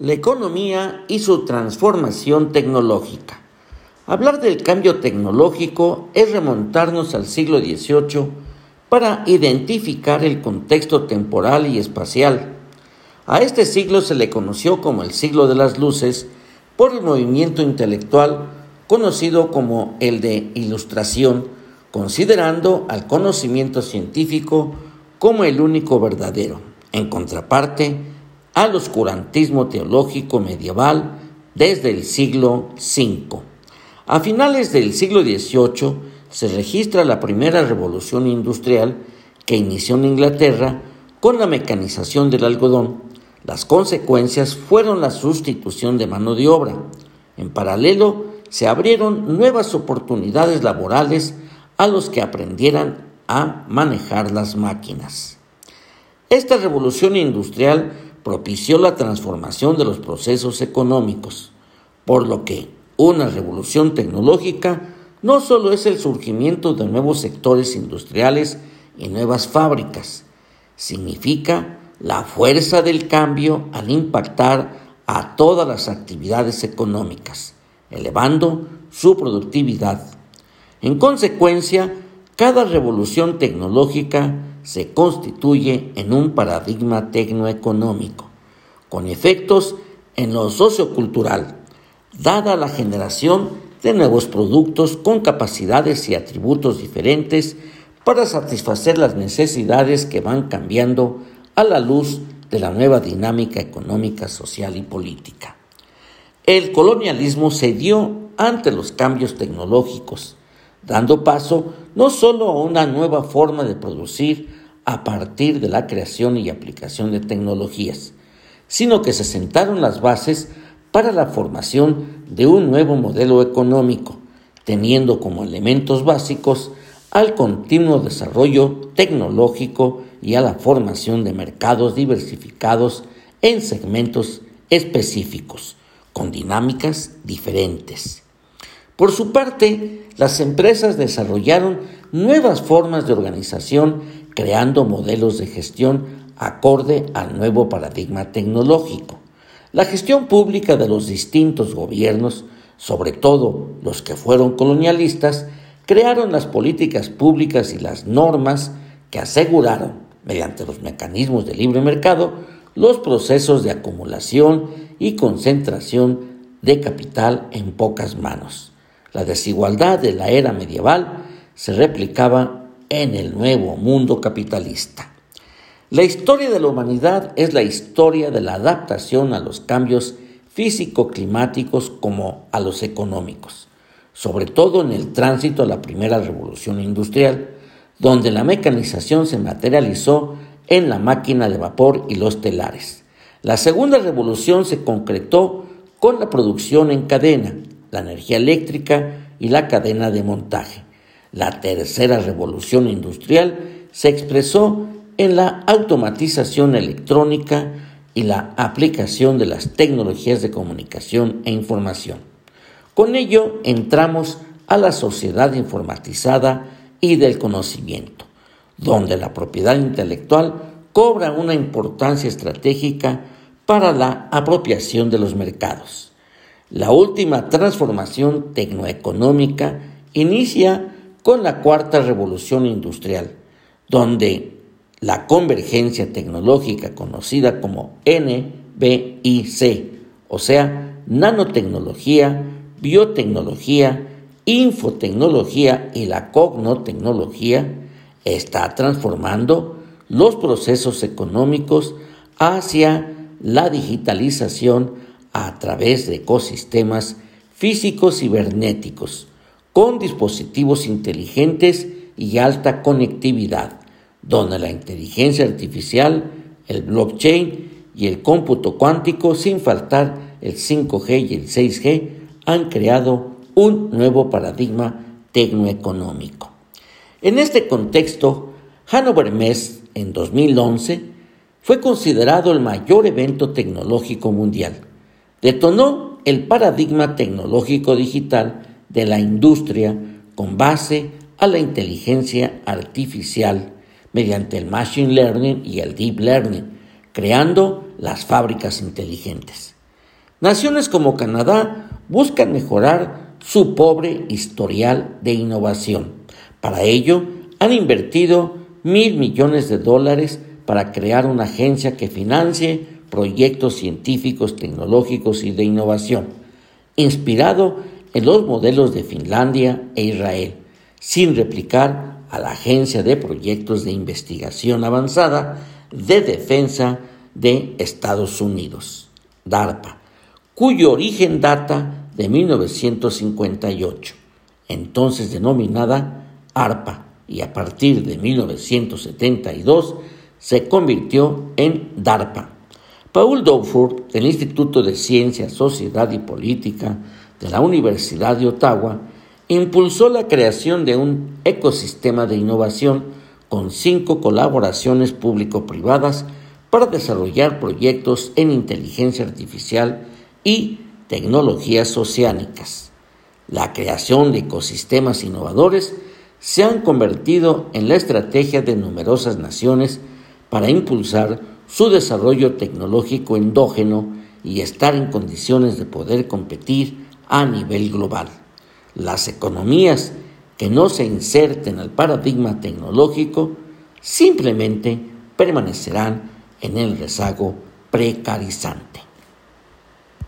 La economía y su transformación tecnológica. Hablar del cambio tecnológico es remontarnos al siglo XVIII para identificar el contexto temporal y espacial. A este siglo se le conoció como el siglo de las luces por el movimiento intelectual conocido como el de ilustración, considerando al conocimiento científico como el único verdadero, en contraparte al oscurantismo teológico medieval desde el siglo V. A finales del siglo XVIII se registra la primera revolución industrial que inició en Inglaterra con la mecanización del algodón. Las consecuencias fueron la sustitución de mano de obra. En paralelo, se abrieron nuevas oportunidades laborales a los que aprendieran a manejar las máquinas. Esta revolución industrial propició la transformación de los procesos económicos, por lo que una revolución tecnológica no solo es el surgimiento de nuevos sectores industriales y nuevas fábricas, significa la fuerza del cambio al impactar a todas las actividades económicas, elevando su productividad. En consecuencia, cada revolución tecnológica se constituye en un paradigma tecnoeconómico, con efectos en lo sociocultural, dada la generación de nuevos productos con capacidades y atributos diferentes para satisfacer las necesidades que van cambiando a la luz de la nueva dinámica económica, social y política. El colonialismo se dio ante los cambios tecnológicos, dando paso no solo a una nueva forma de producir a partir de la creación y aplicación de tecnologías, sino que se sentaron las bases para la formación de un nuevo modelo económico, teniendo como elementos básicos al continuo desarrollo tecnológico y a la formación de mercados diversificados en segmentos específicos, con dinámicas diferentes. Por su parte, las empresas desarrollaron nuevas formas de organización creando modelos de gestión acorde al nuevo paradigma tecnológico. La gestión pública de los distintos gobiernos, sobre todo los que fueron colonialistas, crearon las políticas públicas y las normas que aseguraron, mediante los mecanismos de libre mercado, los procesos de acumulación y concentración de capital en pocas manos. La desigualdad de la era medieval se replicaba en el nuevo mundo capitalista. La historia de la humanidad es la historia de la adaptación a los cambios físico-climáticos como a los económicos, sobre todo en el tránsito a la primera revolución industrial, donde la mecanización se materializó en la máquina de vapor y los telares. La segunda revolución se concretó con la producción en cadena, la energía eléctrica y la cadena de montaje. La tercera revolución industrial se expresó en la automatización electrónica y la aplicación de las tecnologías de comunicación e información. Con ello entramos a la sociedad informatizada y del conocimiento, donde la propiedad intelectual cobra una importancia estratégica para la apropiación de los mercados. La última transformación tecnoeconómica inicia con la cuarta revolución industrial, donde la convergencia tecnológica conocida como NBIC, o sea, nanotecnología, biotecnología, infotecnología y la cognotecnología, está transformando los procesos económicos hacia la digitalización a través de ecosistemas físicos cibernéticos, con dispositivos inteligentes y alta conectividad donde la inteligencia artificial, el blockchain y el cómputo cuántico, sin faltar el 5G y el 6G, han creado un nuevo paradigma tecnoeconómico. En este contexto, Hannover Messe en 2011 fue considerado el mayor evento tecnológico mundial. Detonó el paradigma tecnológico digital de la industria con base a la inteligencia artificial mediante el Machine Learning y el Deep Learning, creando las fábricas inteligentes. Naciones como Canadá buscan mejorar su pobre historial de innovación. Para ello, han invertido mil millones de dólares para crear una agencia que financie proyectos científicos, tecnológicos y de innovación, inspirado en los modelos de Finlandia e Israel, sin replicar a la Agencia de Proyectos de Investigación Avanzada de Defensa de Estados Unidos, DARPA, cuyo origen data de 1958, entonces denominada ARPA, y a partir de 1972 se convirtió en DARPA. Paul Doufur, del Instituto de Ciencia, Sociedad y Política de la Universidad de Ottawa, impulsó la creación de un ecosistema de innovación con cinco colaboraciones público-privadas para desarrollar proyectos en inteligencia artificial y tecnologías oceánicas. La creación de ecosistemas innovadores se han convertido en la estrategia de numerosas naciones para impulsar su desarrollo tecnológico endógeno y estar en condiciones de poder competir a nivel global. Las economías que no se inserten al paradigma tecnológico simplemente permanecerán en el rezago precarizante.